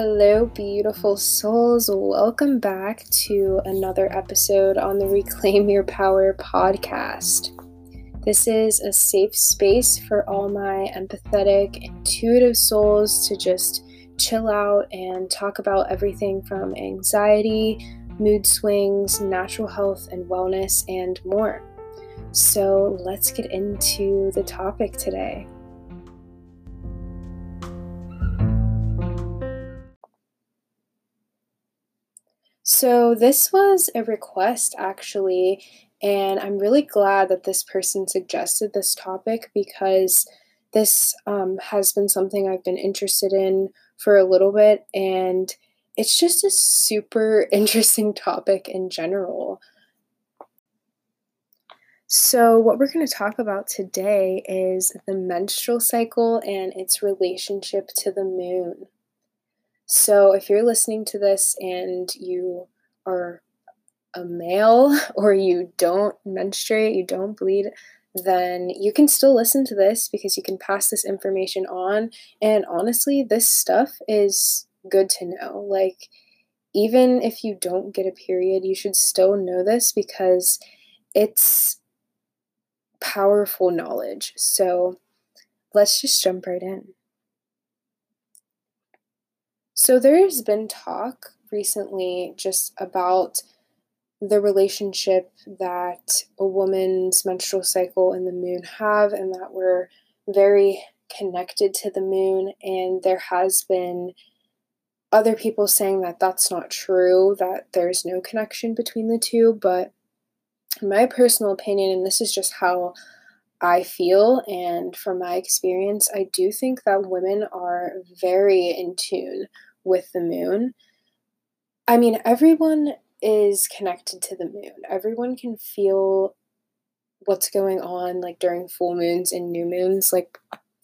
Hello, beautiful souls. Welcome back to another episode on the Reclaim Your Power podcast. This is a safe space for all my empathetic, intuitive souls to just chill out and talk about everything from anxiety, mood swings, natural health and wellness, and more. So let's get into the topic today. So, this was a request actually, and I'm really glad that this person suggested this topic because this um, has been something I've been interested in for a little bit, and it's just a super interesting topic in general. So, what we're going to talk about today is the menstrual cycle and its relationship to the moon. So, if you're listening to this and you are a male or you don't menstruate, you don't bleed, then you can still listen to this because you can pass this information on. And honestly, this stuff is good to know. Like, even if you don't get a period, you should still know this because it's powerful knowledge. So, let's just jump right in. So, there's been talk recently just about the relationship that a woman's menstrual cycle and the moon have, and that we're very connected to the moon. And there has been other people saying that that's not true, that there's no connection between the two. But my personal opinion, and this is just how I feel, and from my experience, I do think that women are very in tune with the moon. I mean, everyone is connected to the moon. Everyone can feel what's going on like during full moons and new moons. Like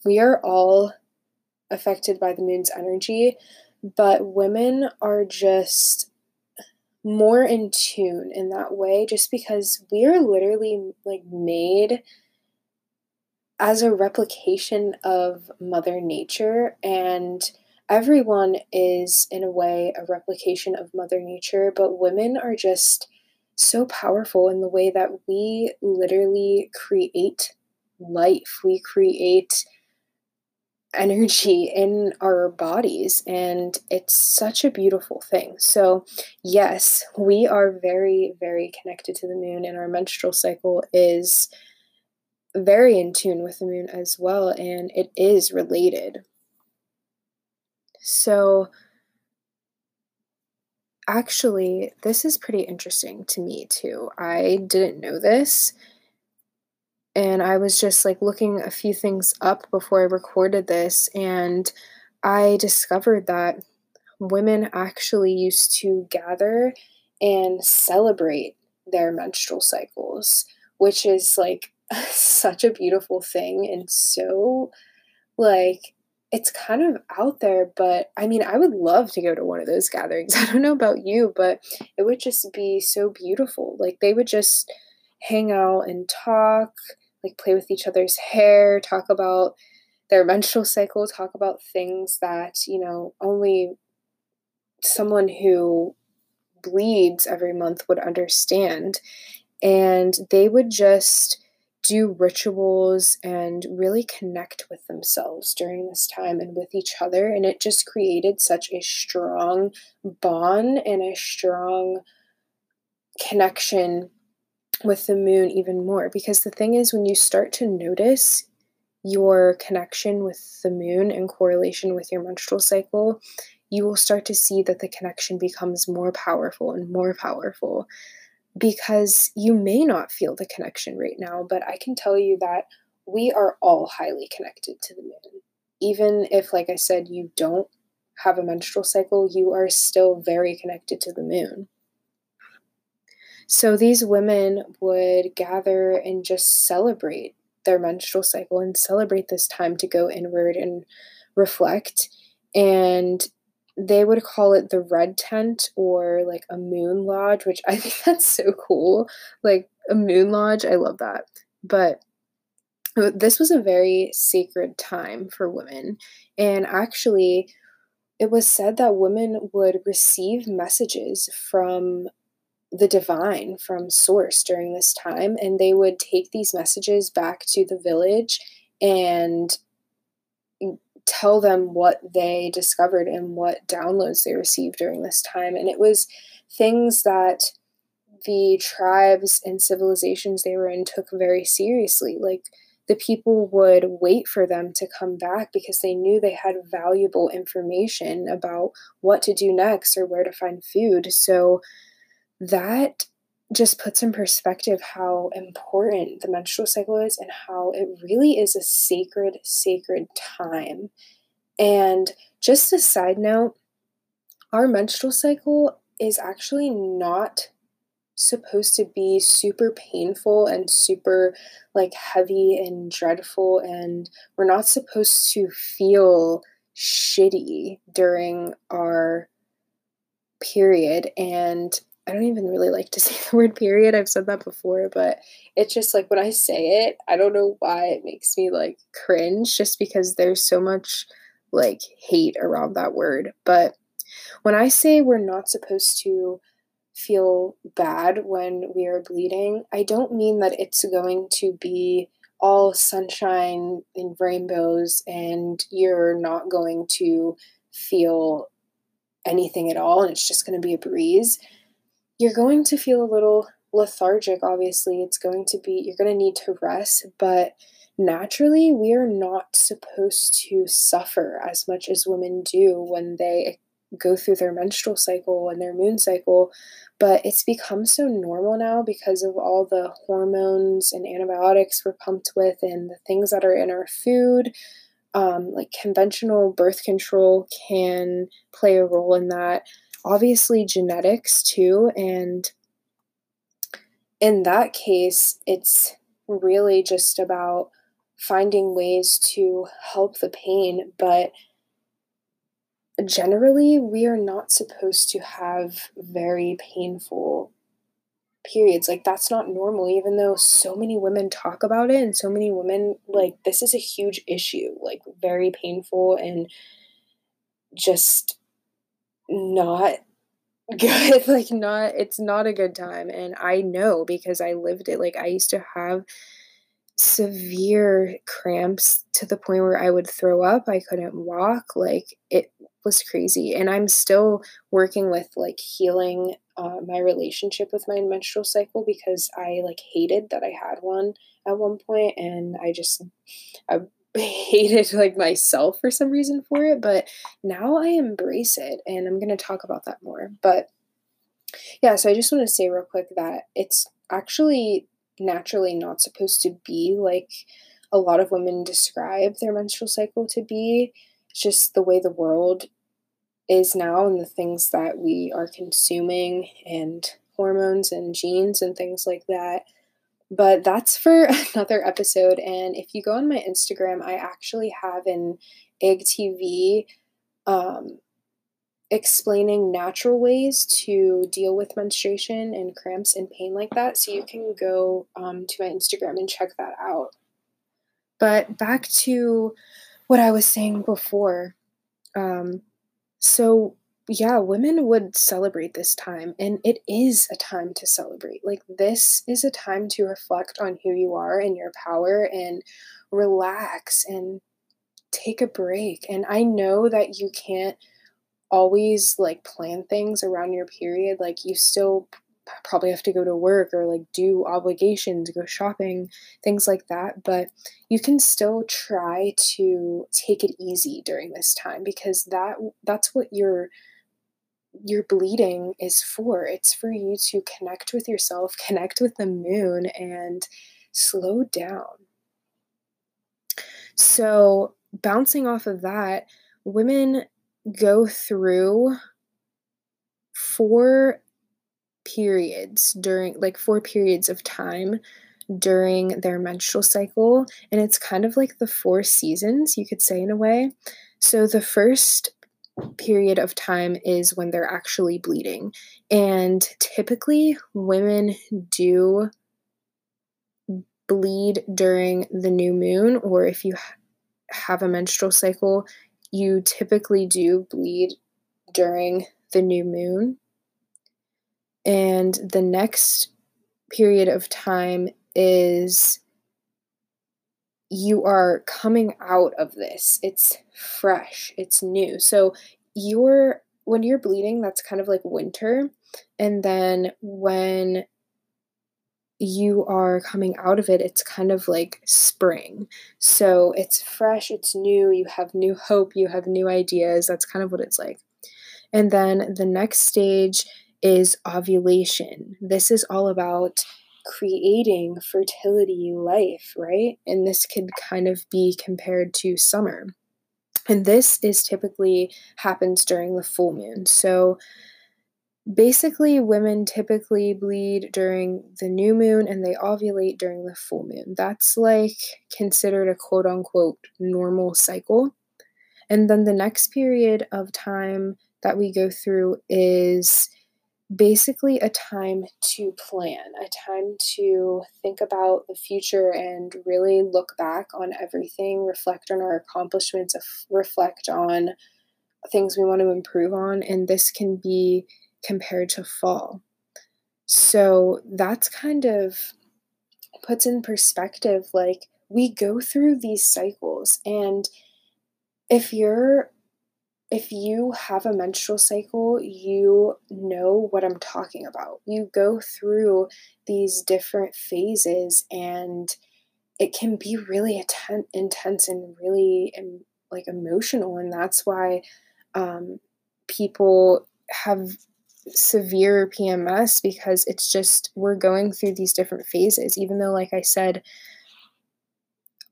we are all affected by the moon's energy, but women are just more in tune in that way just because we are literally like made as a replication of mother nature and everyone is, in a way, a replication of Mother Nature, but women are just so powerful in the way that we literally create life. We create energy in our bodies, and it's such a beautiful thing. So, yes, we are very, very connected to the moon, and our menstrual cycle is very in tune with the moon as well, and it is related. So, actually, this is pretty interesting to me too. I didn't know this. And I was just like looking a few things up before I recorded this, and I discovered that women actually used to gather and celebrate their menstrual cycles, which is like such a beautiful thing and so like it's kind of out there, but I mean, I would love to go to one of those gatherings. I don't know about you, but it would just be so beautiful. Like they would just hang out and talk, like play with each other's hair, talk about their menstrual cycle, talk about things that, you know, only someone who bleeds every month would understand. And they would just do rituals and really connect with themselves during this time and with each other. And it just created such a strong bond and a strong connection with the moon even more. Because the thing is, when you start to notice your connection with the moon in correlation with your menstrual cycle, you will start to see that the connection becomes more powerful and more powerful because you may not feel the connection right now, but I can tell you that we are all highly connected to the moon. Even if, like I said, you don't have a menstrual cycle, you are still very connected to the moon. So these women would gather and just celebrate their menstrual cycle and celebrate this time to go inward and reflect. And they would call it the red tent or like a moon lodge, which I think that's so cool. Like a moon lodge, I love that. But uh, this was a very sacred time for women. And actually, it was said that women would receive messages from the divine, from source during this time, and they would take these messages back to the village and tell them what they discovered and what downloads they received during this time. And it was things that the tribes and civilizations they were in took very seriously. Like the people would wait for them to come back because they knew they had valuable information about what to do next or where to find food. So that just puts in perspective how important the menstrual cycle is and how it really is a sacred, sacred time. And just a side note, our menstrual cycle is actually not supposed to be super painful and super like heavy and dreadful and we're not supposed to feel shitty during our period and I don't even really like to say the word period. I've said that before, but it's just like when I say it, I don't know why it makes me like cringe just because there's so much like hate around that word. But when I say we're not supposed to feel bad when we are bleeding, I don't mean that it's going to be all sunshine and rainbows and you're not going to feel anything at all and it's just going to be a breeze you're going to feel a little lethargic, obviously. It's going to be, you're going to need to rest, but naturally, we are not supposed to suffer as much as women do when they go through their menstrual cycle and their moon cycle. But it's become so normal now because of all the hormones and antibiotics we're pumped with and the things that are in our food. Um, like conventional birth control can play a role in that obviously genetics too. And in that case, it's really just about finding ways to help the pain. But generally, we are not supposed to have very painful periods. Like, that's not normal, even though so many women talk about it and so many women, like, this is a huge issue, like, very painful and just not good like not it's not a good time and i know because i lived it like i used to have severe cramps to the point where i would throw up i couldn't walk like it was crazy and i'm still working with like healing uh, my relationship with my menstrual cycle because i like hated that i had one at one point and i just i hated like myself for some reason for it, but now I embrace it and I'm going to talk about that more. But yeah, so I just want to say real quick that it's actually naturally not supposed to be like a lot of women describe their menstrual cycle to be. It's just the way the world is now and the things that we are consuming and hormones and genes and things like that but that's for another episode. And if you go on my Instagram, I actually have an IGTV um, explaining natural ways to deal with menstruation and cramps and pain like that. So you can go um, to my Instagram and check that out. But back to what I was saying before. Um, so yeah, women would celebrate this time, and it is a time to celebrate. Like, this is a time to reflect on who you are and your power and relax and take a break. And I know that you can't always like plan things around your period, like, you still probably have to go to work or like do obligations, go shopping, things like that. But you can still try to take it easy during this time because that that's what you're your bleeding is for. It's for you to connect with yourself, connect with the moon, and slow down. So, bouncing off of that, women go through four periods during, like, four periods of time during their menstrual cycle. And it's kind of like the four seasons, you could say, in a way. So, the first period of time is when they're actually bleeding. And typically, women do bleed during the new moon, or if you have a menstrual cycle, you typically do bleed during the new moon. And the next period of time is you are coming out of this. It's fresh, it's new. So you're when you're bleeding, that's kind of like winter. And then when you are coming out of it, it's kind of like spring. So it's fresh, it's new, you have new hope, you have new ideas. That's kind of what it's like. And then the next stage is ovulation. This is all about creating fertility life, right? And this could kind of be compared to summer. And this is typically happens during the full moon. So basically women typically bleed during the new moon and they ovulate during the full moon. That's like considered a quote unquote normal cycle. And then the next period of time that we go through is basically a time to plan, a time to think about the future and really look back on everything, reflect on our accomplishments, reflect on things we want to improve on. And this can be compared to fall. So that's kind of puts in perspective like we go through these cycles and if you're if you have a menstrual cycle, you know what I'm talking about. You go through these different phases and it can be really atten- intense and really like emotional and that's why um, people have severe PMS because it's just we're going through these different phases even though like I said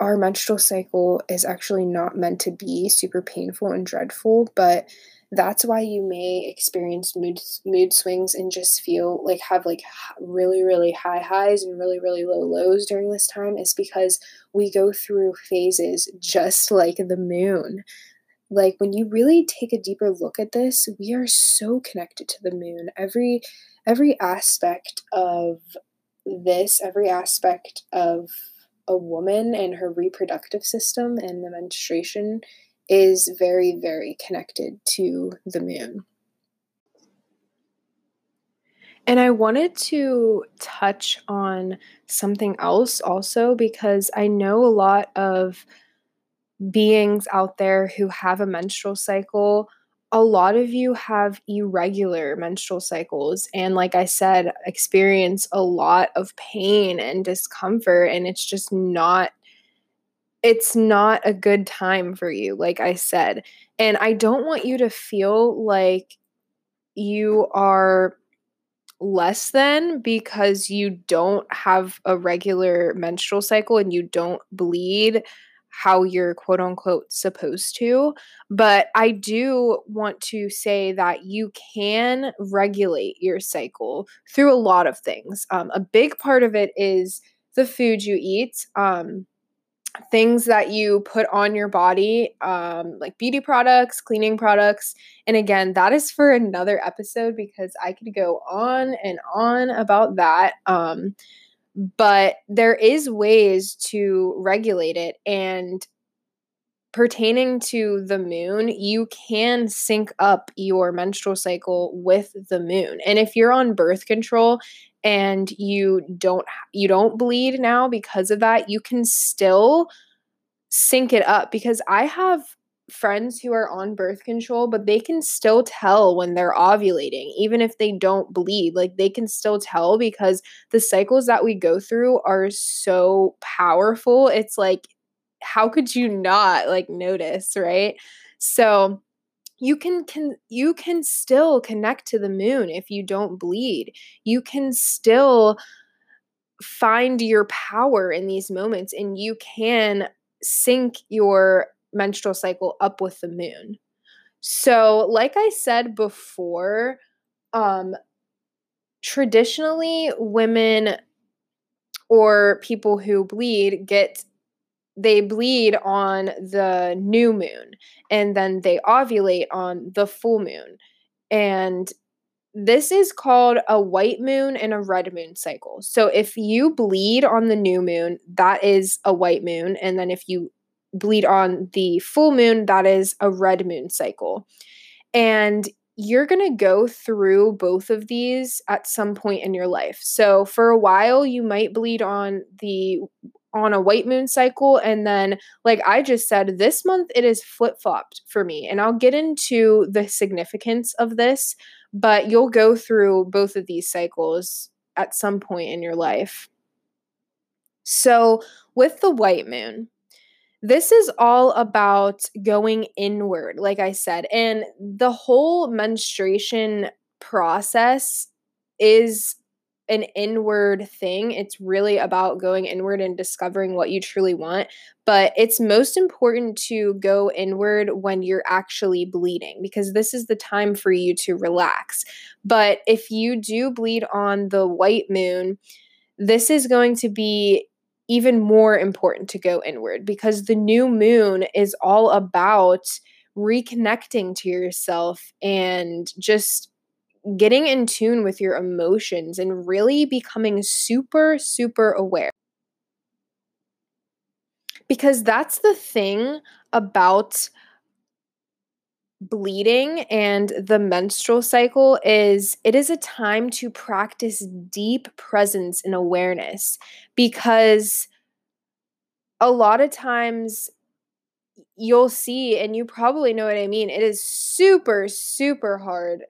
our menstrual cycle is actually not meant to be super painful and dreadful, but that's why you may experience mood mood swings and just feel like have like really really high highs and really really low lows during this time is because we go through phases just like the moon. Like when you really take a deeper look at this we are so connected to the moon. Every every aspect of this every aspect of a woman and her reproductive system and the menstruation is very, very connected to the moon. And I wanted to touch on something else also because I know a lot of beings out there who have a menstrual cycle a lot of you have irregular menstrual cycles and like i said experience a lot of pain and discomfort and it's just not it's not a good time for you like i said. And i don't want you to feel like you are less than because you don't have a regular menstrual cycle and you don't bleed how you're quote unquote supposed to. But I do want to say that you can regulate your cycle through a lot of things. Um, a big part of it is the food you eat. Um, things that you put on your body, um, like beauty products, cleaning products. And again, that is for another episode because I could go on and on about that. Um, but there is ways to regulate it and pertaining to the moon you can sync up your menstrual cycle with the moon and if you're on birth control and you don't you don't bleed now because of that you can still sync it up because i have friends who are on birth control, but they can still tell when they're ovulating, even if they don't bleed. Like they can still tell because the cycles that we go through are so powerful. It's like, how could you not like notice, right? So, you can can you can still connect to the moon if you don't bleed. You can still find your power in these moments and you can sync your menstrual cycle up with the moon. So, like I said before, um, traditionally women or people who bleed get they bleed on the new moon and then they ovulate on the full moon. And this is called a white moon and a red moon cycle. So if you bleed on the new moon, that is a white moon. And then if you bleed on the full moon, that is a red moon cycle. And you're going to go through both of these at some point in your life. So for a while you might bleed on the on a white moon cycle and then like I just said this month it is flip-flopped for me and I'll get into the significance of this, but you'll go through both of these cycles at some point in your life. So, with the white moon, this is all about going inward, like I said. And the whole menstruation process is an inward thing. It's really about going inward and discovering what you truly want. But it's most important to go inward when you're actually bleeding because this is the time for you to relax. But if you do bleed on the white moon, this is going to be even more important to go inward because the new moon is all about reconnecting to yourself and just getting in tune with your emotions and really becoming super, super aware. Because that's the thing about bleeding and the menstrual cycle is it is a time to practice deep presence and awareness because a lot of times you'll see and you probably know what I mean it is super super hard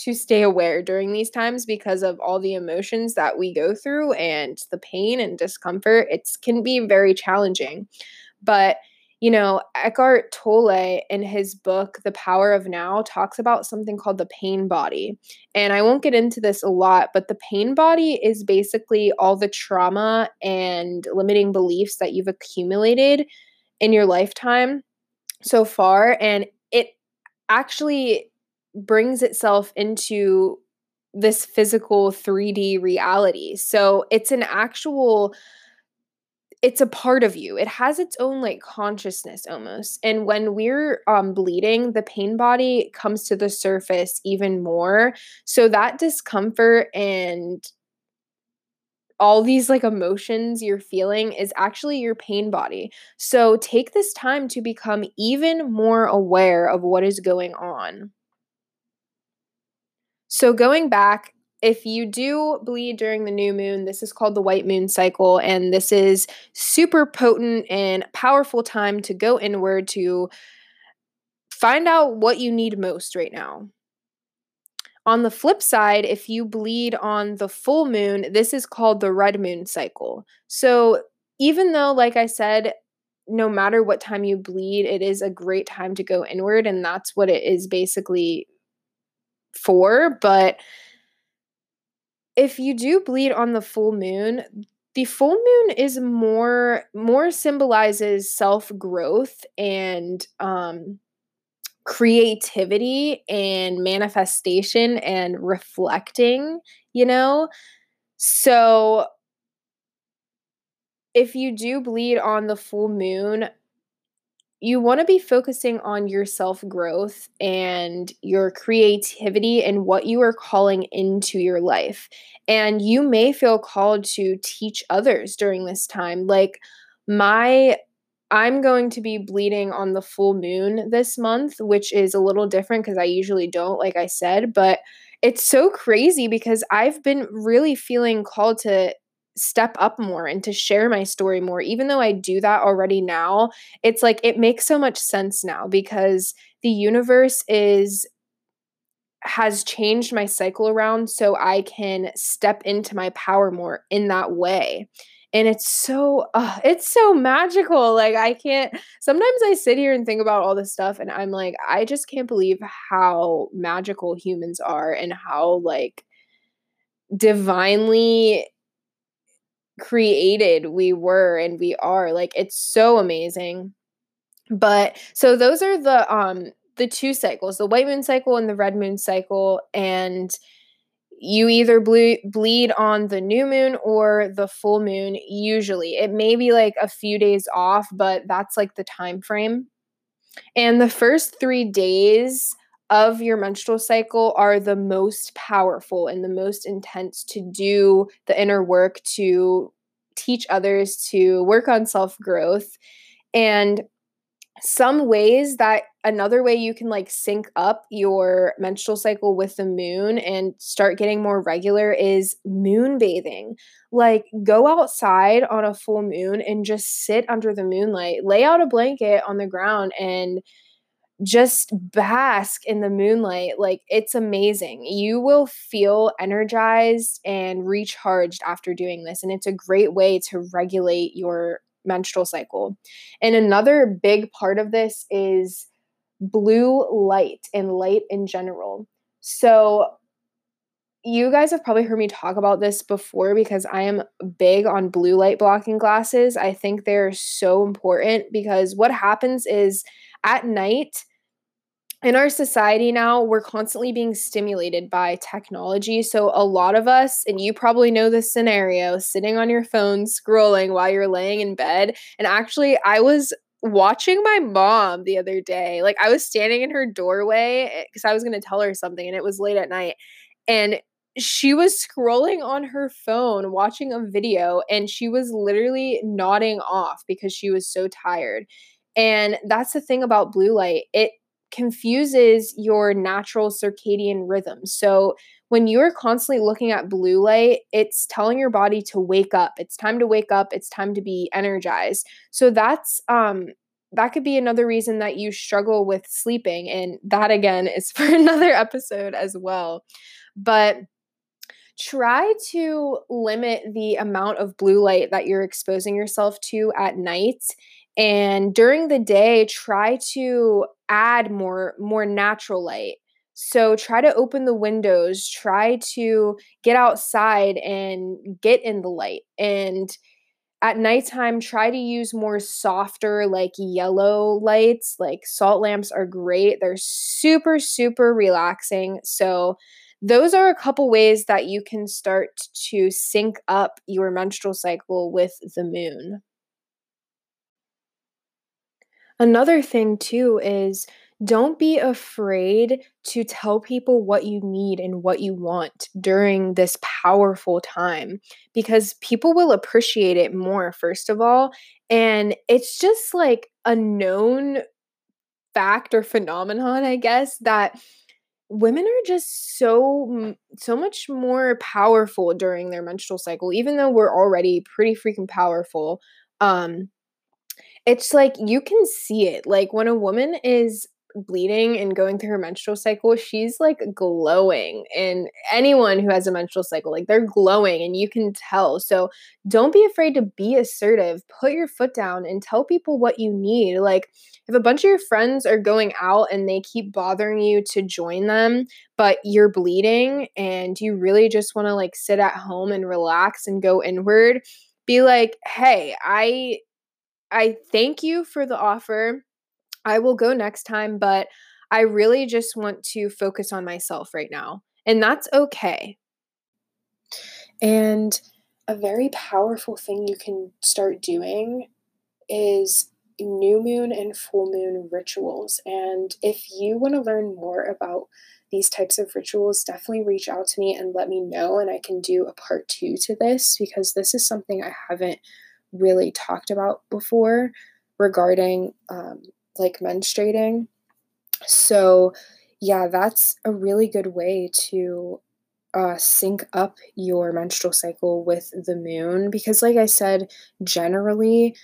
to stay aware during these times because of all the emotions that we go through and the pain and discomfort. It can be very challenging but you know, Eckhart Tolle in his book, The Power of Now, talks about something called the pain body. And I won't get into this a lot, but the pain body is basically all the trauma and limiting beliefs that you've accumulated in your lifetime so far. And it actually brings itself into this physical 3D reality. So it's an actual it's a part of you. It has its own like consciousness almost. And when we're um bleeding, the pain body comes to the surface even more. So that discomfort and all these like emotions you're feeling is actually your pain body. So take this time to become even more aware of what is going on. So going back if you do bleed during the new moon, this is called the white moon cycle, and this is super potent and powerful time to go inward to find out what you need most right now. On the flip side, if you bleed on the full moon, this is called the red moon cycle. So, even though, like I said, no matter what time you bleed, it is a great time to go inward, and that's what it is basically for. But if you do bleed on the full moon, the full moon is more more symbolizes self-growth and um creativity and manifestation and reflecting, you know? So if you do bleed on the full moon, you want to be focusing on your self growth and your creativity and what you are calling into your life. And you may feel called to teach others during this time. Like, my I'm going to be bleeding on the full moon this month, which is a little different because I usually don't, like I said, but it's so crazy because I've been really feeling called to step up more and to share my story more. Even though I do that already now, it's like it makes so much sense now because the universe is has changed my cycle around so I can step into my power more in that way. And it's so uh, it's so magical. Like I can't sometimes I sit here and think about all this stuff and I'm like I just can't believe how magical humans are and how like divinely created we were and we are like it's so amazing. But so those are the um the two cycles the white moon cycle and the red moon cycle and you either ble- bleed on the new moon or the full moon usually. It may be like a few days off but that's like the time frame and the first 3 days of your menstrual cycle are the most powerful and the most intense to do the inner work to teach others to work on self growth and some ways that another way you can like sync up your menstrual cycle with the moon and start getting more regular is moon bathing. Like go outside on a full moon and just sit under the moonlight. Lay out a blanket on the ground and just bask in the moonlight. Like it's amazing. You will feel energized and recharged after doing this and it's a great way to regulate your menstrual cycle. And another big part of this is blue light and light in general. So, you guys have probably heard me talk about this before because I am big on blue light blocking glasses. I think they're so important because what happens is at night, in our society now, we're constantly being stimulated by technology. So, a lot of us, and you probably know this scenario, sitting on your phone scrolling while you're laying in bed. And actually, I was watching my mom the other day. Like, I was standing in her doorway because eh, I was going to tell her something, and it was late at night. And she was scrolling on her phone watching a video, and she was literally nodding off because she was so tired. And that's the thing about blue light. It confuses your natural circadian rhythm. So when you're constantly looking at blue light, it's telling your body to wake up. It's time to wake up. It's time to be energized. So that's um that could be another reason that you struggle with sleeping and that again is for another episode as well. But try to limit the amount of blue light that you're exposing yourself to at night and during the day try to add more more natural light. So try to open the windows try to get outside and get in the light and at nighttime try to use more softer like yellow lights like salt lamps are great they're super super relaxing. So those are a couple ways that you can start to sync up your menstrual cycle with the moon Another thing too is don't be afraid to tell people what you need and what you want during this powerful time because people will appreciate it more, first of all. And it's just like a known fact or phenomenon, I guess, that women are just so so much more powerful during their menstrual cycle even though we're already pretty freaking powerful um it's like you can see it. Like when a woman is bleeding and going through her menstrual cycle, she's like glowing. And anyone who has a menstrual cycle, like they're glowing and you can tell. So don't be afraid to be assertive. Put your foot down and tell people what you need. Like if a bunch of your friends are going out and they keep bothering you to join them, but you're bleeding and you really just want to like sit at home and relax and go inward, be like, hey, I I thank you for the offer. I will go next time, but I really just want to focus on myself right now. And that's okay. And a very powerful thing you can start doing is new moon and full moon rituals. And if you want to learn more about these types of rituals, definitely reach out to me and let me know. And I can do a part two to this because this is something I haven't really talked about before regarding um, like menstruating. So, yeah, that's a really good way to uh, sync up your menstrual cycle with the moon because, like I said, generally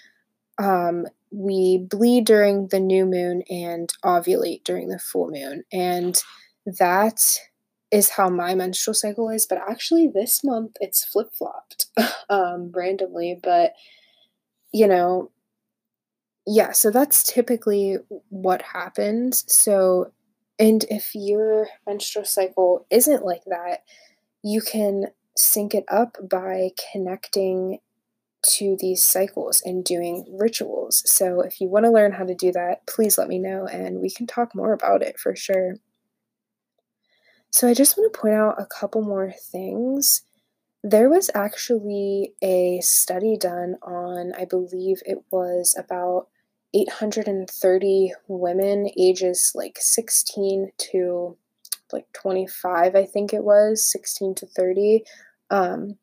um, we bleed during the new moon and ovulate during the full moon. And that is how my menstrual cycle is. But actually, this month it's flip flopped um, randomly. But you know, yeah, so that's typically what happens. So, and if your menstrual cycle isn't like that, you can sync it up by connecting to these cycles and doing rituals. So, if you want to learn how to do that, please let me know and we can talk more about it for sure. So, I just want to point out a couple more things. There was actually a study done on, I believe it was about 830 women ages like 16 to like 25, I think it was, 16 to 30. Um,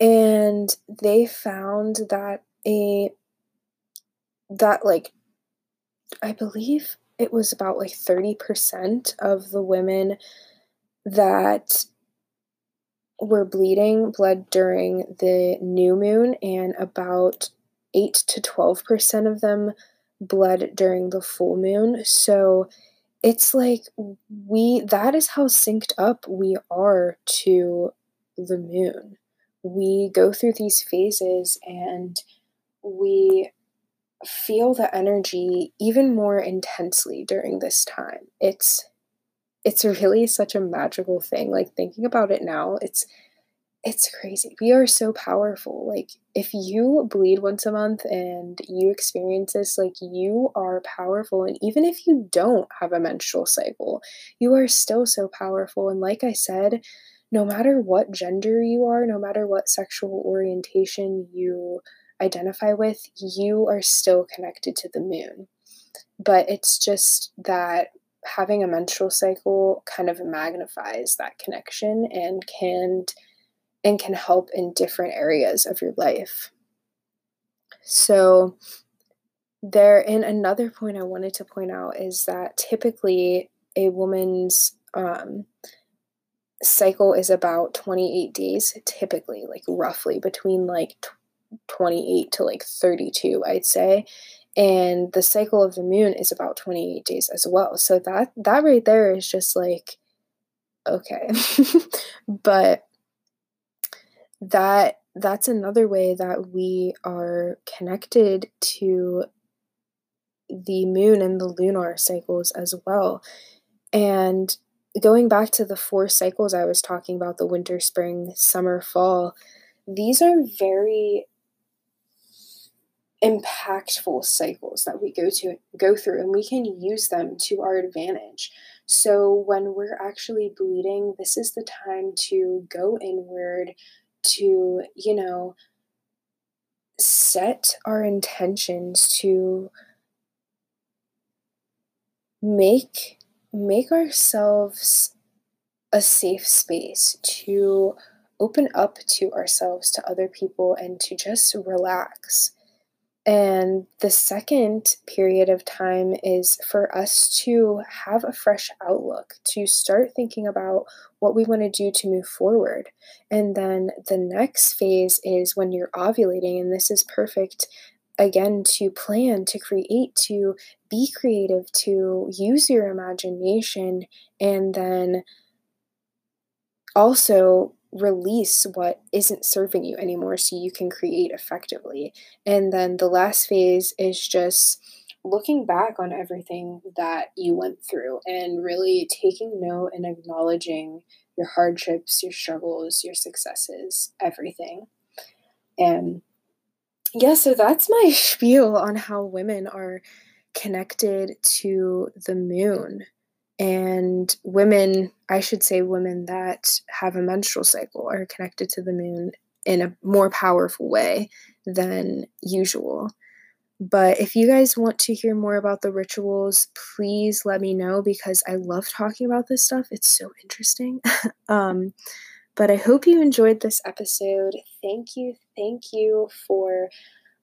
and they found that a that like I believe it was about like 30% of the women that were bleeding bled during the new moon, and about 8 to 12% of them bled during the full moon. So it's like we that is how synced up we are to the moon. We go through these phases and we feel the energy even more intensely during this time. It's it's really such a magical thing. Like thinking about it now, it's it's crazy. We are so powerful. Like if you bleed once a month and you experience this, like you are powerful and even if you don't have a menstrual cycle, you are still so powerful and like I said, no matter what gender you are, no matter what sexual orientation you identify with, you are still connected to the moon. But it's just that having a menstrual cycle kind of magnifies that connection and can and can help in different areas of your life. So there and another point I wanted to point out is that typically a woman's um, cycle is about 28 days typically like roughly between like 28 to like 32 i'd say. And the cycle of the moon is about 28 days as well. So that that right there is just like okay. But that that's another way that we are connected to the moon and the lunar cycles as well. And going back to the four cycles i was talking about the winter spring summer fall these are very impactful cycles that we go to go through and we can use them to our advantage. So when we're actually bleeding, this is the time to go inward to, you know, set our intentions to make make ourselves a safe space to open up to ourselves to other people and to just relax and the second period of time is for us to have a fresh outlook, to start thinking about what we want to do to move forward. And then the next phase is when you're ovulating, and this is perfect again to plan, to create, to be creative, to use your imagination, and then also release what isn't serving you anymore so you can create effectively. And then the last phase is just looking back on everything that you went through and really taking note and acknowledging your hardships, your struggles, your successes, everything. And yeah, so that's my spiel on how women are connected to the moon and women, I should say, women that have a menstrual cycle are connected to the moon in a more powerful way than usual. But if you guys want to hear more about the rituals, please let me know because I love talking about this stuff. It's so interesting. um, but I hope you enjoyed this episode. Thank you, thank you for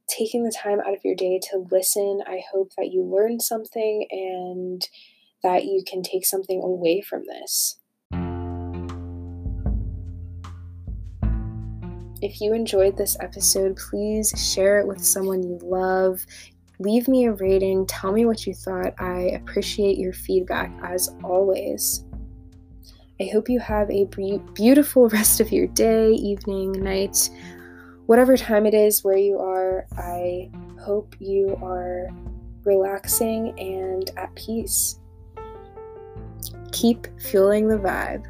taking the time out of your day to listen. I hope that you learned something and that you can take something away from this. If you enjoyed this episode, please share it with someone you love. Leave me a rating. Tell me what you thought. I appreciate your feedback as always. I hope you have a beautiful rest of your day, evening, night, whatever time it is where you are. I hope you are relaxing and at peace. Keep fueling the vibe.